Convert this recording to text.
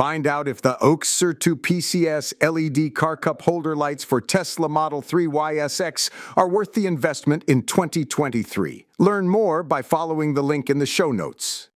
Find out if the Uxcer 2 PCS LED car cup holder lights for Tesla Model 3 YSX are worth the investment in 2023. Learn more by following the link in the show notes.